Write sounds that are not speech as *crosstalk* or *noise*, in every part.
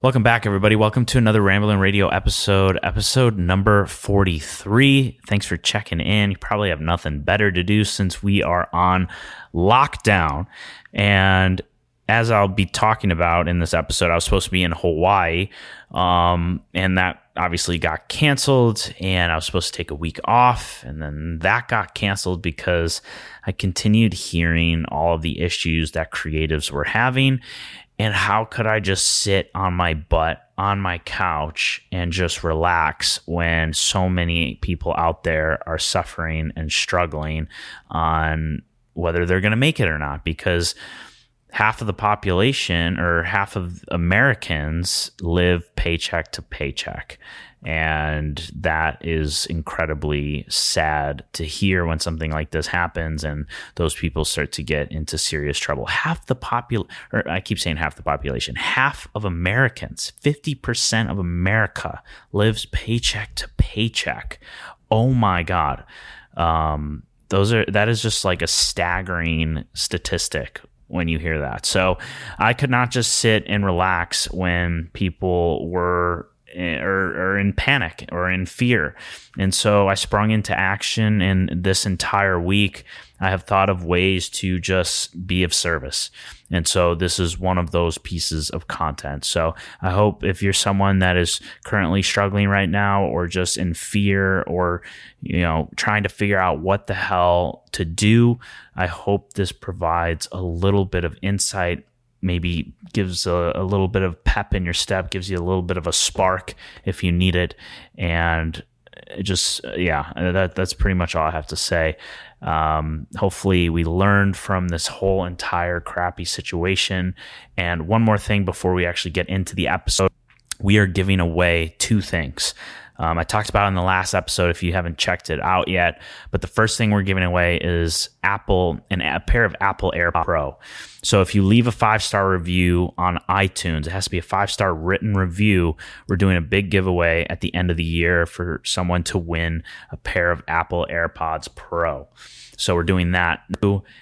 Welcome back, everybody. Welcome to another Rambling Radio episode, episode number 43. Thanks for checking in. You probably have nothing better to do since we are on lockdown. And as I'll be talking about in this episode, I was supposed to be in Hawaii, um, and that obviously got canceled. And I was supposed to take a week off, and then that got canceled because I continued hearing all of the issues that creatives were having and how could I just sit on my butt on my couch and just relax when so many people out there are suffering and struggling on whether they're going to make it or not? Because half of the population or half of Americans live paycheck to paycheck. And that is incredibly sad to hear when something like this happens and those people start to get into serious trouble. Half the popul or I keep saying half the population, half of Americans, 50% of America lives paycheck to paycheck. Oh my God. Um, those are that is just like a staggering statistic when you hear that. So I could not just sit and relax when people were Eh, or, or in panic or in fear. And so I sprung into action. And this entire week, I have thought of ways to just be of service. And so this is one of those pieces of content. So I hope if you're someone that is currently struggling right now or just in fear or, you know, trying to figure out what the hell to do, I hope this provides a little bit of insight maybe gives a, a, little bit of pep in your step, gives you a little bit of a spark if you need it, and just yeah, that that's pretty much all I have to say. Um, hopefully, we learned from this whole entire crappy situation. And one more thing before we actually get into the episode, we are giving away two things. Um, I talked about in the last episode if you haven't checked it out yet. But the first thing we're giving away is Apple and a pair of Apple Air Pro. So if you leave a five star review on iTunes, it has to be a five star written review. We're doing a big giveaway at the end of the year for someone to win a pair of Apple AirPods Pro. So we're doing that.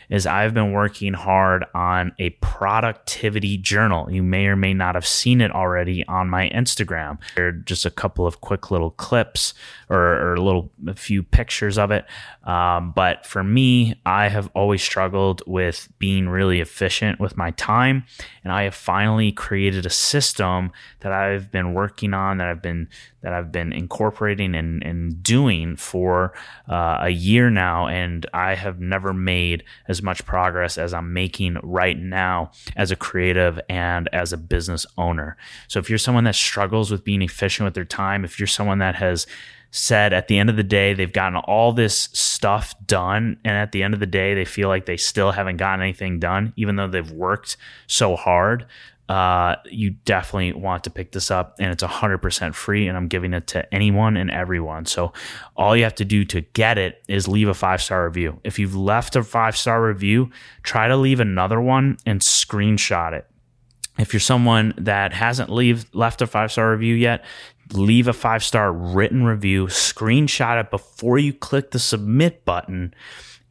Is I've been working hard on a productivity journal. You may or may not have seen it already on my Instagram. There are just a couple of quick little clips or, or a little a few pictures of it. Um, but for me, I have always struggled with being really efficient with my time, and I have finally created a system that I've been working on that I've been that I've been incorporating and, and doing for uh, a year now, and I have never made as much progress as I'm making right now as a creative and as a business owner. So if you're someone that struggles with being efficient with their time, if you're someone that has said at the end of the day they've gotten all this stuff done. And at the end of the day they feel like they still haven't gotten anything done even though they've worked so hard. Uh, you definitely want to pick this up and it's 100% free and i'm giving it to anyone and everyone. So all you have to do to get it is leave a five star review. If you've left a five star review try to leave another one and screenshot it. If you're someone that hasn't leave, left a five star review yet, leave a five star written review, screenshot it before you click the submit button,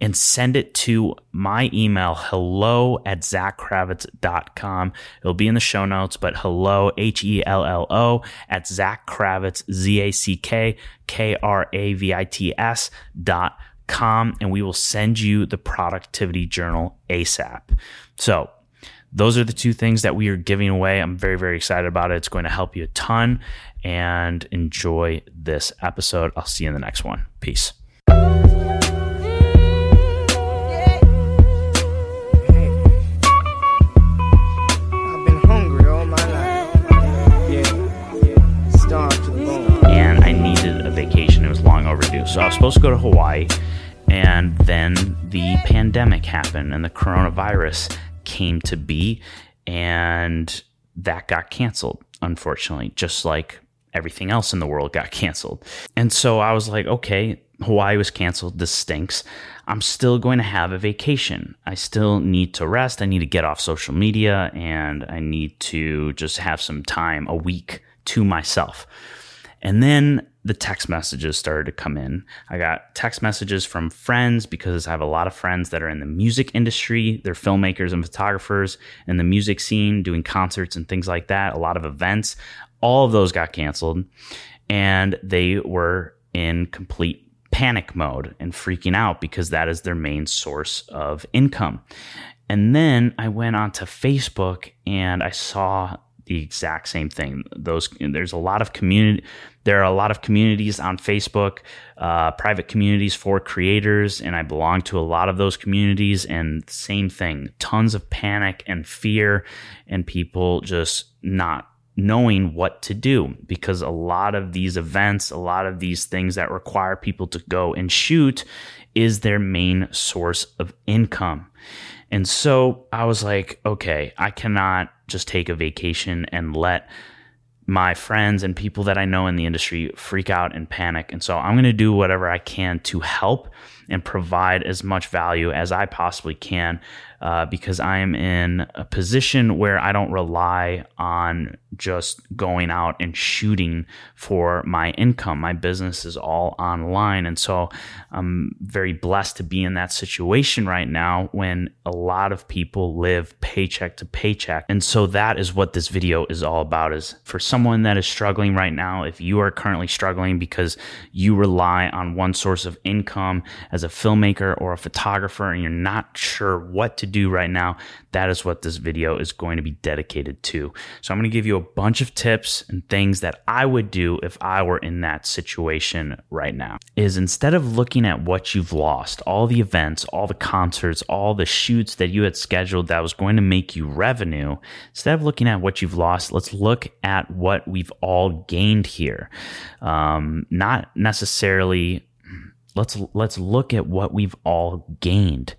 and send it to my email, hello at zackkravitz.com. It'll be in the show notes, but hello, H E L L O, at Zack Kravitz, Z A C K K R A V I T S dot com, and we will send you the productivity journal ASAP. So, those are the two things that we are giving away. I'm very, very excited about it. It's going to help you a ton and enjoy this episode. I'll see you in the next one. Peace. And I needed a vacation. It was long overdue. So I was supposed to go to Hawaii, and then the pandemic happened and the coronavirus came to be, and that got canceled, unfortunately, just like everything else in the world got canceled. And so I was like, okay, Hawaii was canceled. This stinks. I'm still going to have a vacation. I still need to rest. I need to get off social media and I need to just have some time, a week to myself. And then the text messages started to come in. I got text messages from friends because I have a lot of friends that are in the music industry. They're filmmakers and photographers in the music scene, doing concerts and things like that, a lot of events. All of those got canceled. And they were in complete panic mode and freaking out because that is their main source of income. And then I went onto Facebook and I saw the exact same thing. Those there's a lot of community. There are a lot of communities on Facebook, uh, private communities for creators, and I belong to a lot of those communities. And same thing, tons of panic and fear, and people just not knowing what to do because a lot of these events, a lot of these things that require people to go and shoot is their main source of income. And so I was like, okay, I cannot just take a vacation and let my friends and people that I know in the industry freak out and panic. And so I'm going to do whatever I can to help and provide as much value as I possibly can uh, because I am in a position where I don't rely on just going out and shooting for my income. My business is all online. And so I'm very blessed to be in that situation right now when a lot of people live paycheck to paycheck. And so that is what this video is all about is for someone that is struggling right now, if you are currently struggling because you rely on one source of income as a filmmaker or a photographer and you're not sure what to do right now, that is what this video is going to be dedicated to. So I'm going to give you a bunch of tips and things that I would do if I were in that situation right now. Is instead of looking at what you've lost, all the events, all the concerts, all the shoots that you had scheduled that was going to make you revenue, instead of looking at what you've lost, let's look at what we've all gained here. Um, not necessarily let's let's look at what we've all gained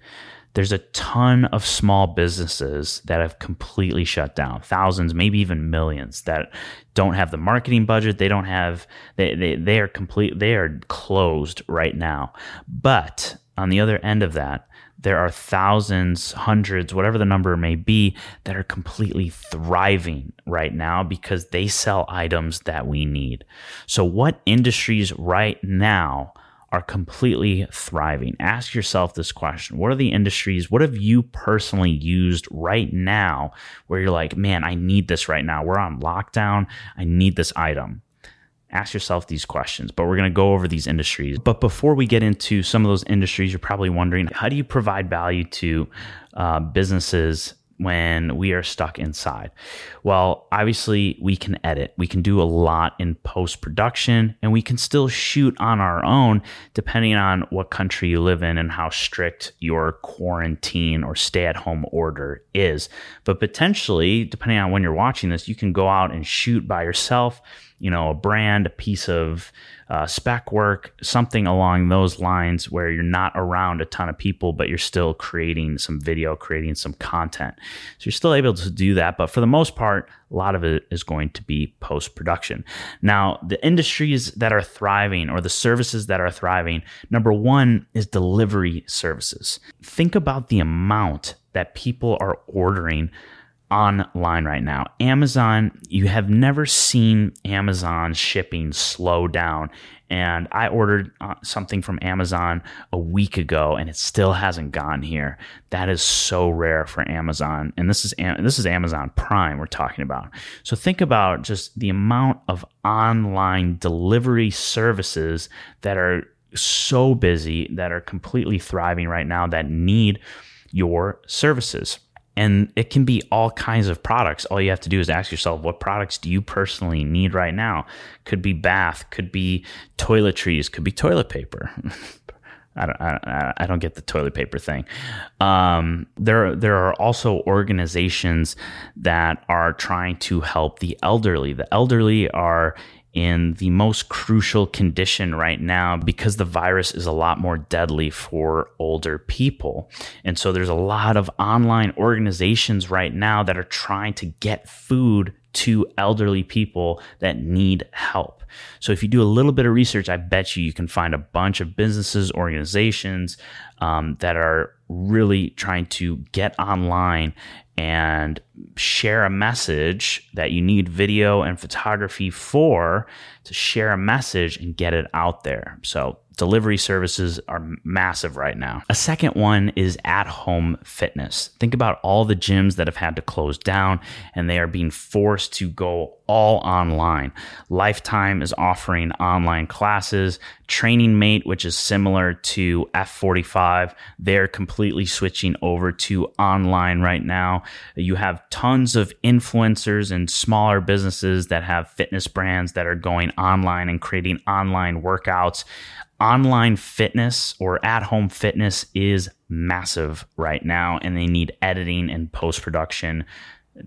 there's a ton of small businesses that have completely shut down. Thousands maybe even millions that don't have the marketing budget. They don't have they, they, they are complete they are closed right now. But on the other end of that there are thousands hundreds whatever the number may be that are completely thriving right now because they sell items that we need. So what industries right now are completely thriving. Ask yourself this question What are the industries? What have you personally used right now where you're like, man, I need this right now? We're on lockdown. I need this item. Ask yourself these questions, but we're going to go over these industries. But before we get into some of those industries, you're probably wondering how do you provide value to uh, businesses when we are stuck inside? Well, obviously, we can edit. We can do a lot in post production, and we can still shoot on our own depending on what country you live in and how strict your quarantine or stay at home order is. But potentially, depending on when you're watching this, you can go out and shoot by yourself, you know, a brand, a piece of uh, spec work, something along those lines where you're not around a ton of people, but you're still creating some video, creating some content. So you're still able to do that. But for the most part, a lot of it is going to be post production. Now, the industries that are thriving or the services that are thriving, number one is delivery services. Think about the amount that people are ordering online right now. Amazon, you have never seen Amazon shipping slow down. And I ordered uh, something from Amazon a week ago and it still hasn't gone here. That is so rare for Amazon. And this is this is Amazon Prime we're talking about. So think about just the amount of online delivery services that are so busy that are completely thriving right now that need your services. And it can be all kinds of products. All you have to do is ask yourself, what products do you personally need right now? Could be bath, could be toiletries, could be toilet paper. *laughs* I don't, I, I, don't get the toilet paper thing. Um, there, there are also organizations that are trying to help the elderly. The elderly are in the most crucial condition right now because the virus is a lot more deadly for older people. And so there's a lot of online organizations right now that are trying to get food to elderly people that need help. So if you do a little bit of research, I bet you you can find a bunch of businesses, organizations um, that are really trying to get online and share a message that you need video and photography for to share a message and get it out there. So delivery services are massive right now. A second one is at home fitness. Think about all the gyms that have had to close down and they are being forced to go all online. Lifetime is offering online classes. Training Mate, which is similar to F45, they're completely switching over to online right now. You have tons of influencers and smaller businesses that have fitness brands that are going online and creating online workouts online fitness or at home fitness is massive right now and they need editing and post production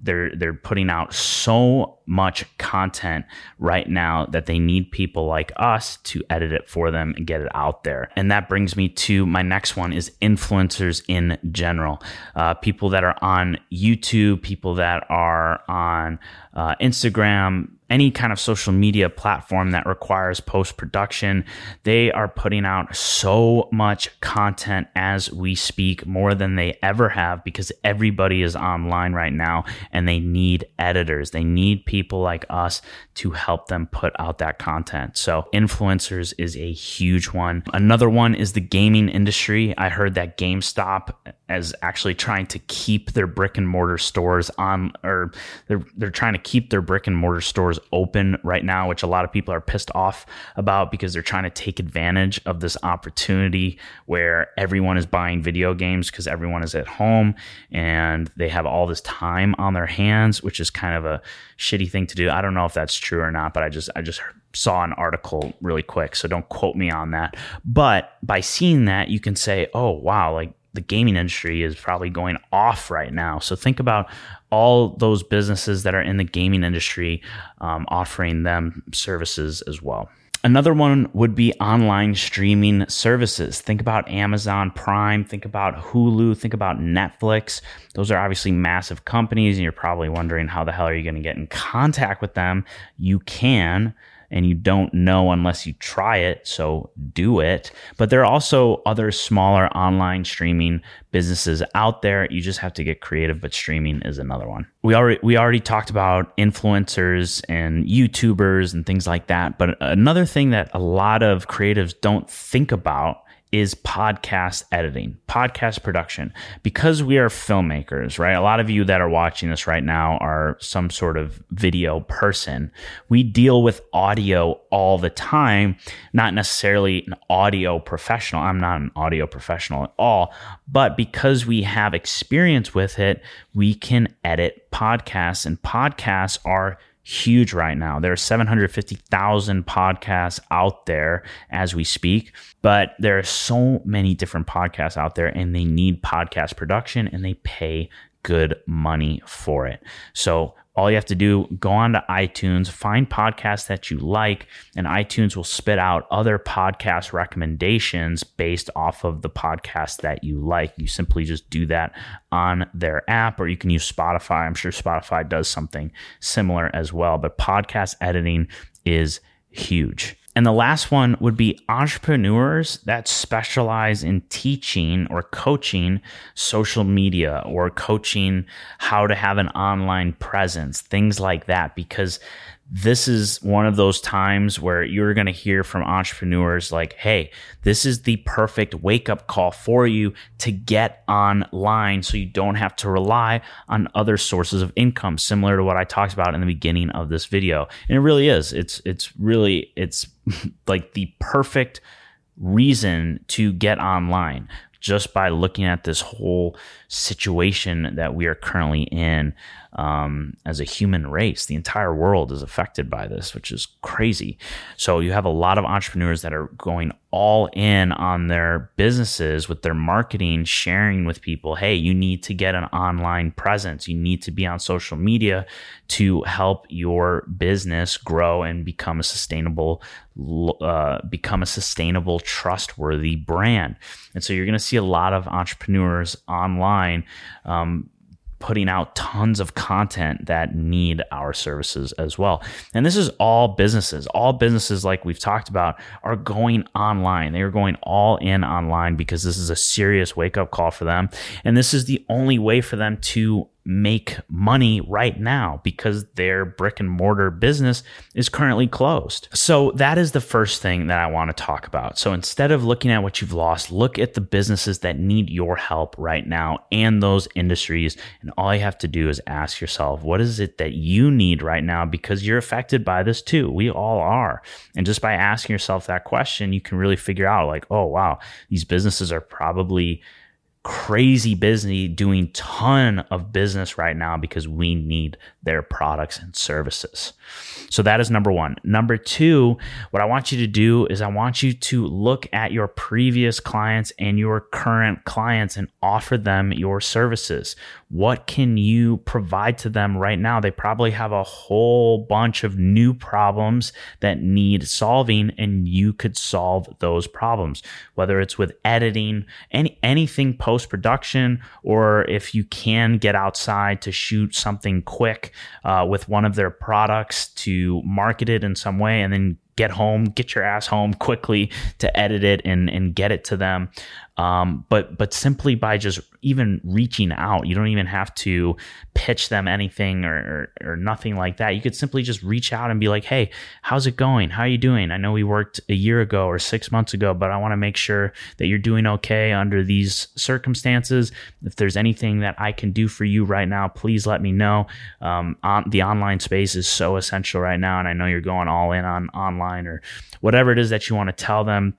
they're they're putting out so much content right now that they need people like us to edit it for them and get it out there. And that brings me to my next one is influencers in general. Uh, people that are on youtube people that are on uh, instagram any kind of social media platform that requires post production. They are putting out so much content as we speak, more than they ever have, because everybody is online right now and they need editors. They need people like us to help them put out that content. So, influencers is a huge one. Another one is the gaming industry. I heard that GameStop is actually trying to keep their brick and mortar stores on, or they're, they're trying to keep their brick and mortar stores open right now, which a lot of people are pissed off about because they're trying to take advantage of this opportunity where everyone is buying video games because everyone is at home and they have all this time on their hands, which is kind of a shitty thing to do. I don't know if that's true or not, but I just I just saw an article really quick, so don't quote me on that. But by seeing that, you can say, "Oh, wow, like the gaming industry is probably going off right now. So think about all those businesses that are in the gaming industry um, offering them services as well. Another one would be online streaming services. Think about Amazon Prime, think about Hulu, think about Netflix. Those are obviously massive companies, and you're probably wondering how the hell are you going to get in contact with them? You can and you don't know unless you try it. So do it. But there are also other smaller online streaming businesses out there. You just have to get creative, but streaming is another one. We already we already talked about influencers and YouTubers and things like that. But another thing that a lot of creatives don't think about is podcast editing, podcast production. Because we are filmmakers, right? A lot of you that are watching this right now are some sort of video person. We deal with audio all the time, not necessarily an audio professional. I'm not an audio professional at all, but because we have experience with it, we can edit podcasts, and podcasts are huge right now. There are 750,000 podcasts out there as we speak, but there are so many different podcasts out there and they need podcast production and they pay good money for it. So all you have to do go on to itunes find podcasts that you like and itunes will spit out other podcast recommendations based off of the podcast that you like. You simply just do that on their app or you can use spotify. I'm sure spotify does something similar as well but podcast editing is huge and the last one would be entrepreneurs that specialize in teaching or coaching social media or coaching how to have an online presence, things like that, because this is one of those times where you're going to hear from entrepreneurs like, hey, this is the perfect wake up call for you to get online so you don't have to rely on other sources of income, similar to what I talked about in the beginning of this video. And it really is. It's, it's really, it's like the perfect reason to get online just by looking at this whole situation that we are currently in um, as a human race. The entire world is affected by this, which is crazy. So you have a lot of entrepreneurs that are going all in on their businesses with their marketing, sharing with people, hey, you need to get an online presence. You need to be on social media to help your business grow and become a sustainable, uh, become a sustainable, trustworthy brand. And so you're going to see a lot of entrepreneurs online. Um, putting out tons of content that need our services as well. And this is all businesses. All businesses, like we've talked about, are going online. They are going all in online because this is a serious wake up call for them. And this is the only way for them to make money right now because their brick and mortar business is currently closed. So that is the first thing that I want to talk about. So instead of looking at what you've lost, look at the businesses that need your help right now and those industries. And all you have to do is ask yourself, what is it that you need right now? Because you're affected by this too. We all are. And just by asking yourself that question, you can really figure out like, oh, wow, these businesses are probably crazy busy doing ton of business right now because we need their products and services. So that is number 1. Number 2, what I want you to do is I want you to look at your previous clients and your current clients and offer them your services. What can you provide to them right now? They probably have a whole bunch of new problems that need solving and you could solve those problems. Whether it's with editing, any anything post production, or if you can get outside to shoot something quick uh, with one of their products to market it in some way and then get home, get your ass home quickly to edit it and, and get it to them. Um, but but simply by just even reaching out, you don't even have to pitch them anything or, or, or nothing like that. You could simply just reach out and be like, "Hey, how's it going? How are you doing? I know we worked a year ago or six months ago, but I want to make sure that you're doing okay under these circumstances. If there's anything that I can do for you right now, please let me know. Um, on, the online space is so essential right now, and I know you're going all in on online or whatever it is that you want to tell them."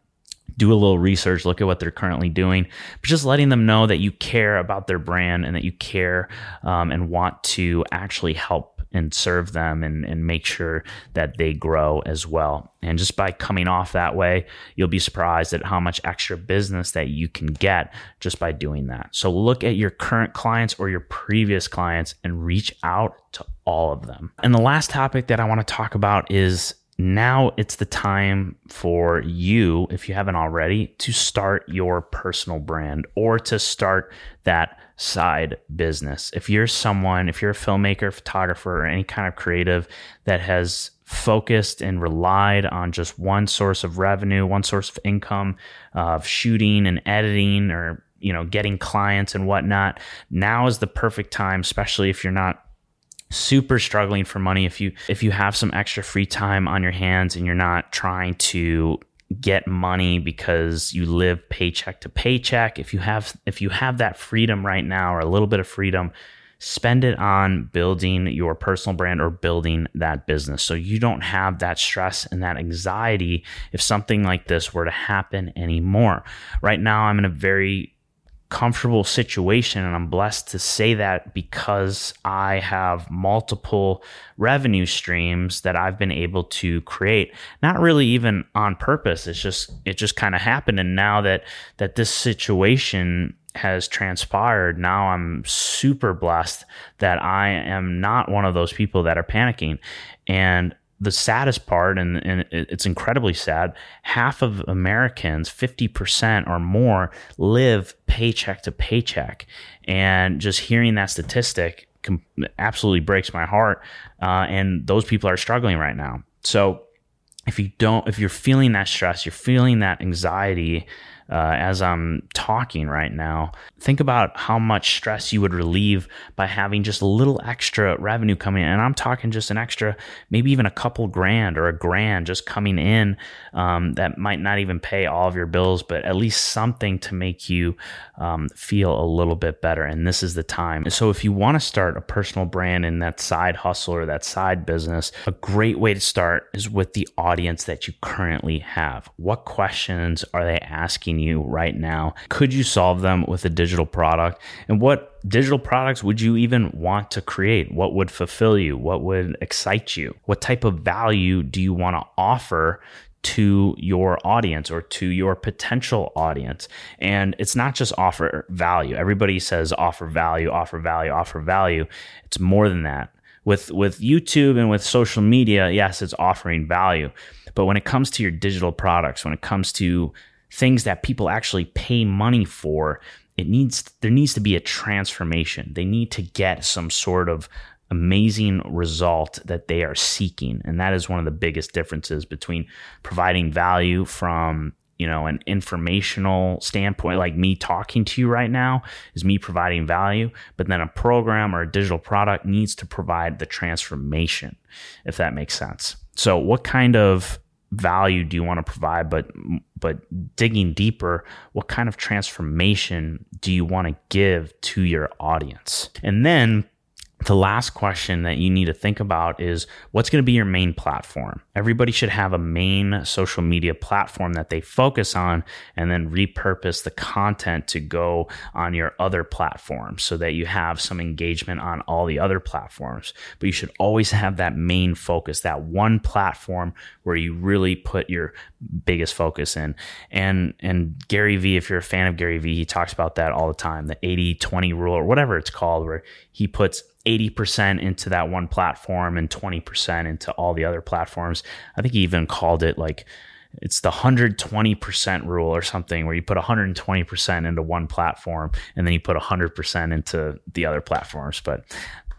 Do a little research, look at what they're currently doing, but just letting them know that you care about their brand and that you care um, and want to actually help and serve them and, and make sure that they grow as well. And just by coming off that way, you'll be surprised at how much extra business that you can get just by doing that. So look at your current clients or your previous clients and reach out to all of them. And the last topic that I want to talk about is now it's the time for you, if you haven't already, to start your personal brand or to start that side business. If you're someone, if you're a filmmaker, photographer, or any kind of creative that has focused and relied on just one source of revenue, one source of income, uh, of shooting and editing or you know getting clients and whatnot now is the perfect time especially if you're not super struggling for money. If you if you have some extra free time on your hands and you're not trying to get money because you live paycheck to paycheck if you have if you have that freedom right now or a little bit of freedom spend it on building your personal brand or building that business. So you don't have that stress and that anxiety if something like this were to happen anymore. Right now i'm in a very comfortable situation and I'm blessed to say that because I have multiple revenue streams that I've been able to create. Not really even on purpose. It's just it just kind of happened and now that that this situation has transpired now I'm super blessed that I am not one of those people that are panicking. And the saddest part, and, and, it's incredibly sad, half of Americans, 50% or more, live paycheck to paycheck. And just hearing that statistic com- absolutely breaks my heart. Uh, and those people are struggling right now. So if you don't, if you're feeling that stress, you're feeling that anxiety, uh, as I'm talking right now, think about how much stress you would relieve by having just a little extra revenue coming in. And I'm talking just an extra, maybe even a couple grand or a grand just coming in um, that might not even pay all of your bills, but at least something to make you um, feel a little bit better. And this is the time. So if you want to start a personal brand in that side hustle or that side business, a great way to start is with the audience that you currently have. What questions are they asking you right now? Could you solve them with a digital product? And what digital products would you even want to create? What would fulfill you? What would excite you? What type of value do you want to offer to your audience or to your potential audience. And it's not just offer value. Everybody says offer value, offer value, offer value. It's more than that. With with YouTube and with social media, yes, it's offering value. But when it comes to your digital products, when it comes to things that people actually pay money for, it needs there needs to be a transformation. They need to get some sort of amazing result that they are seeking. And that is one of the biggest differences between providing value from you know an informational standpoint like me talking to you right now is me providing value but then a program or a digital product needs to provide the transformation if that makes sense so what kind of value do you want to provide but but digging deeper what kind of transformation do you want to give to your audience? And then the last question that you need to think about is what's going to be your main platform? Everybody should have a main social media platform that they focus on and then repurpose the content to go on your other platforms so that you have some engagement on all the other platforms. But you should always have that main focus, that one platform where you really put your biggest focus in. And and Gary Vee, if you're a fan of Gary Vee, he talks about that all the time, the 80-20 rule or whatever it's called, where he puts 80% into that one platform and 20% into all the other platforms. I think he even called it like it's the 120% rule or something where you put 120% into one platform and then you put 100% into the other platforms. But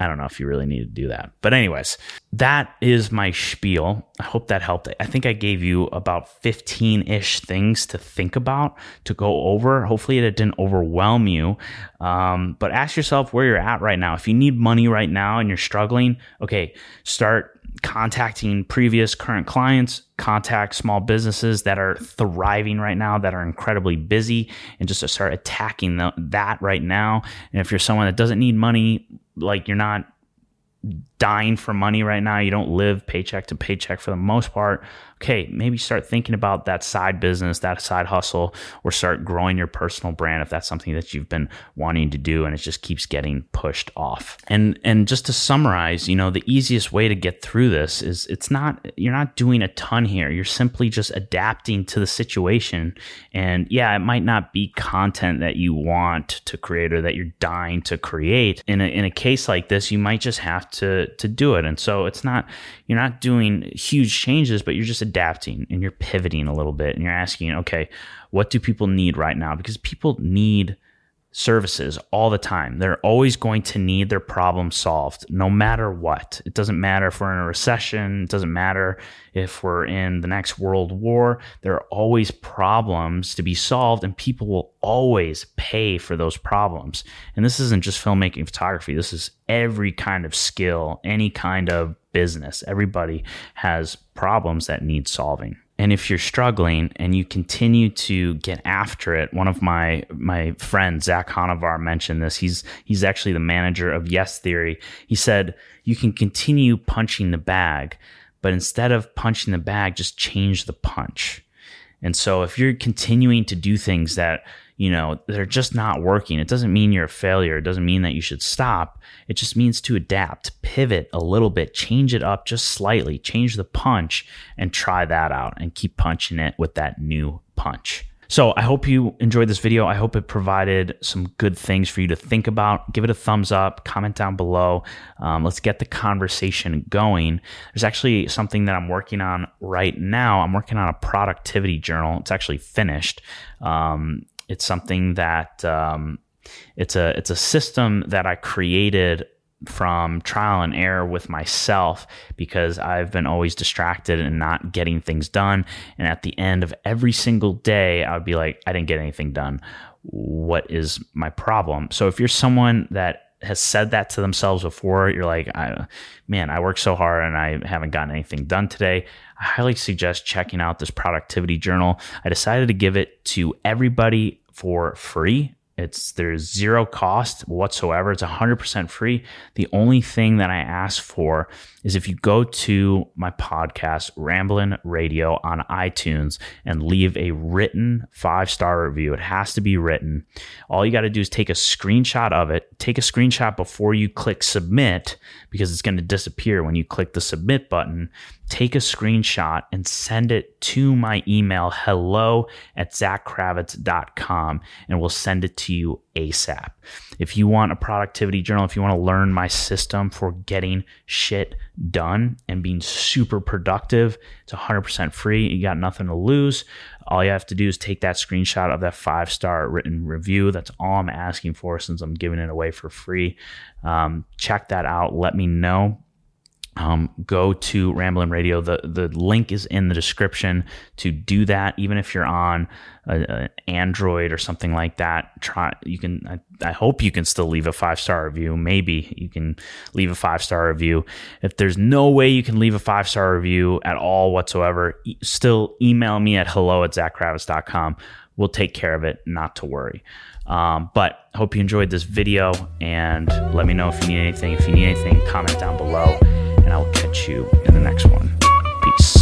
I don't know if you really need to do that. But, anyways, that is my spiel. I hope that helped. I think I gave you about 15 ish things to think about, to go over. Hopefully, it didn't overwhelm you. Um, but ask yourself where you're at right now. If you need money right now and you're struggling, okay, start contacting previous current clients, contact small businesses that are thriving right now, that are incredibly busy, and just to start attacking the, that right now. And if you're someone that doesn't need money, like you're not dying for money right now, you don't live paycheck to paycheck for the most part, okay, maybe start thinking about that side business, that side hustle, or start growing your personal brand if that's something that you've been wanting to do and it just keeps getting pushed off. And and just to summarize, you know, the easiest way to get through this is it's not you're not doing a ton here. You're simply just adapting to the situation. And yeah, it might not be content that you want to create or that you're dying to create. In a in a case like this, you might just have to to do it. And so it's not you're not doing huge changes, but you're just adapting and you're pivoting a little bit and you're asking, okay, what do people need right now? Because people need services all the time. They're always going to need their problem solved no matter what. It doesn't matter if we're in a recession, it doesn't matter if we're in the next world war. There are always problems to be solved and people will always pay for those problems. And this isn't just filmmaking photography. This is every kind of skill, any kind of business. Everybody has problems that need solving. And if you're struggling and you continue to get after it, one of my my friends, Zach Hanavar, mentioned this. He's he's actually the manager of Yes Theory. He said you can continue punching the bag, but instead of punching the bag, just change the punch. And so if you're continuing to do things that you know, they're just not working. It doesn't mean you're a failure. It doesn't mean that you should stop. It just means to adapt, pivot a little bit, change it up just slightly, change the punch, and try that out and keep punching it with that new punch. So I hope you enjoyed this video. I hope it provided some good things for you to think about. Give it a thumbs up, comment down below. Um, let's get the conversation going. There's actually something that I'm working on right now. I'm working on a productivity journal. It's actually finished. Um, it's something that um, it's a it's a system that I created from trial and error with myself because I've been always distracted and not getting things done. And at the end of every single day, I would be like, I didn't get anything done. What is my problem? So if you're someone that has said that to themselves before, you're like, I, man, I work so hard and I haven't gotten anything done today. I highly suggest checking out this productivity journal. I decided to give it to everybody for free. It's there's zero cost whatsoever. It's 100% free. The only thing that I ask for is if you go to my podcast, Ramblin' Radio on iTunes, and leave a written five star review. It has to be written. All you got to do is take a screenshot of it. Take a screenshot before you click submit because it's going to disappear when you click the submit button. Take a screenshot and send it to my email, hello at zachkravitz.com, and we'll send it to you ASAP. If you want a productivity journal, if you want to learn my system for getting shit done and being super productive, it's 100% free. You got nothing to lose. All you have to do is take that screenshot of that five star written review. That's all I'm asking for since I'm giving it away for free. Um, check that out. Let me know um, go to Ramblin' Radio. The the link is in the description to do that. Even if you're on an Android or something like that, try you can. I, I hope you can still leave a five star review. Maybe you can leave a five star review. If there's no way you can leave a five star review at all whatsoever, e- still email me at hello at zachkravitz.com. We'll take care of it. Not to worry. Um, but hope you enjoyed this video and let me know if you need anything. If you need anything, comment down below and I'll catch you in the next one. Peace.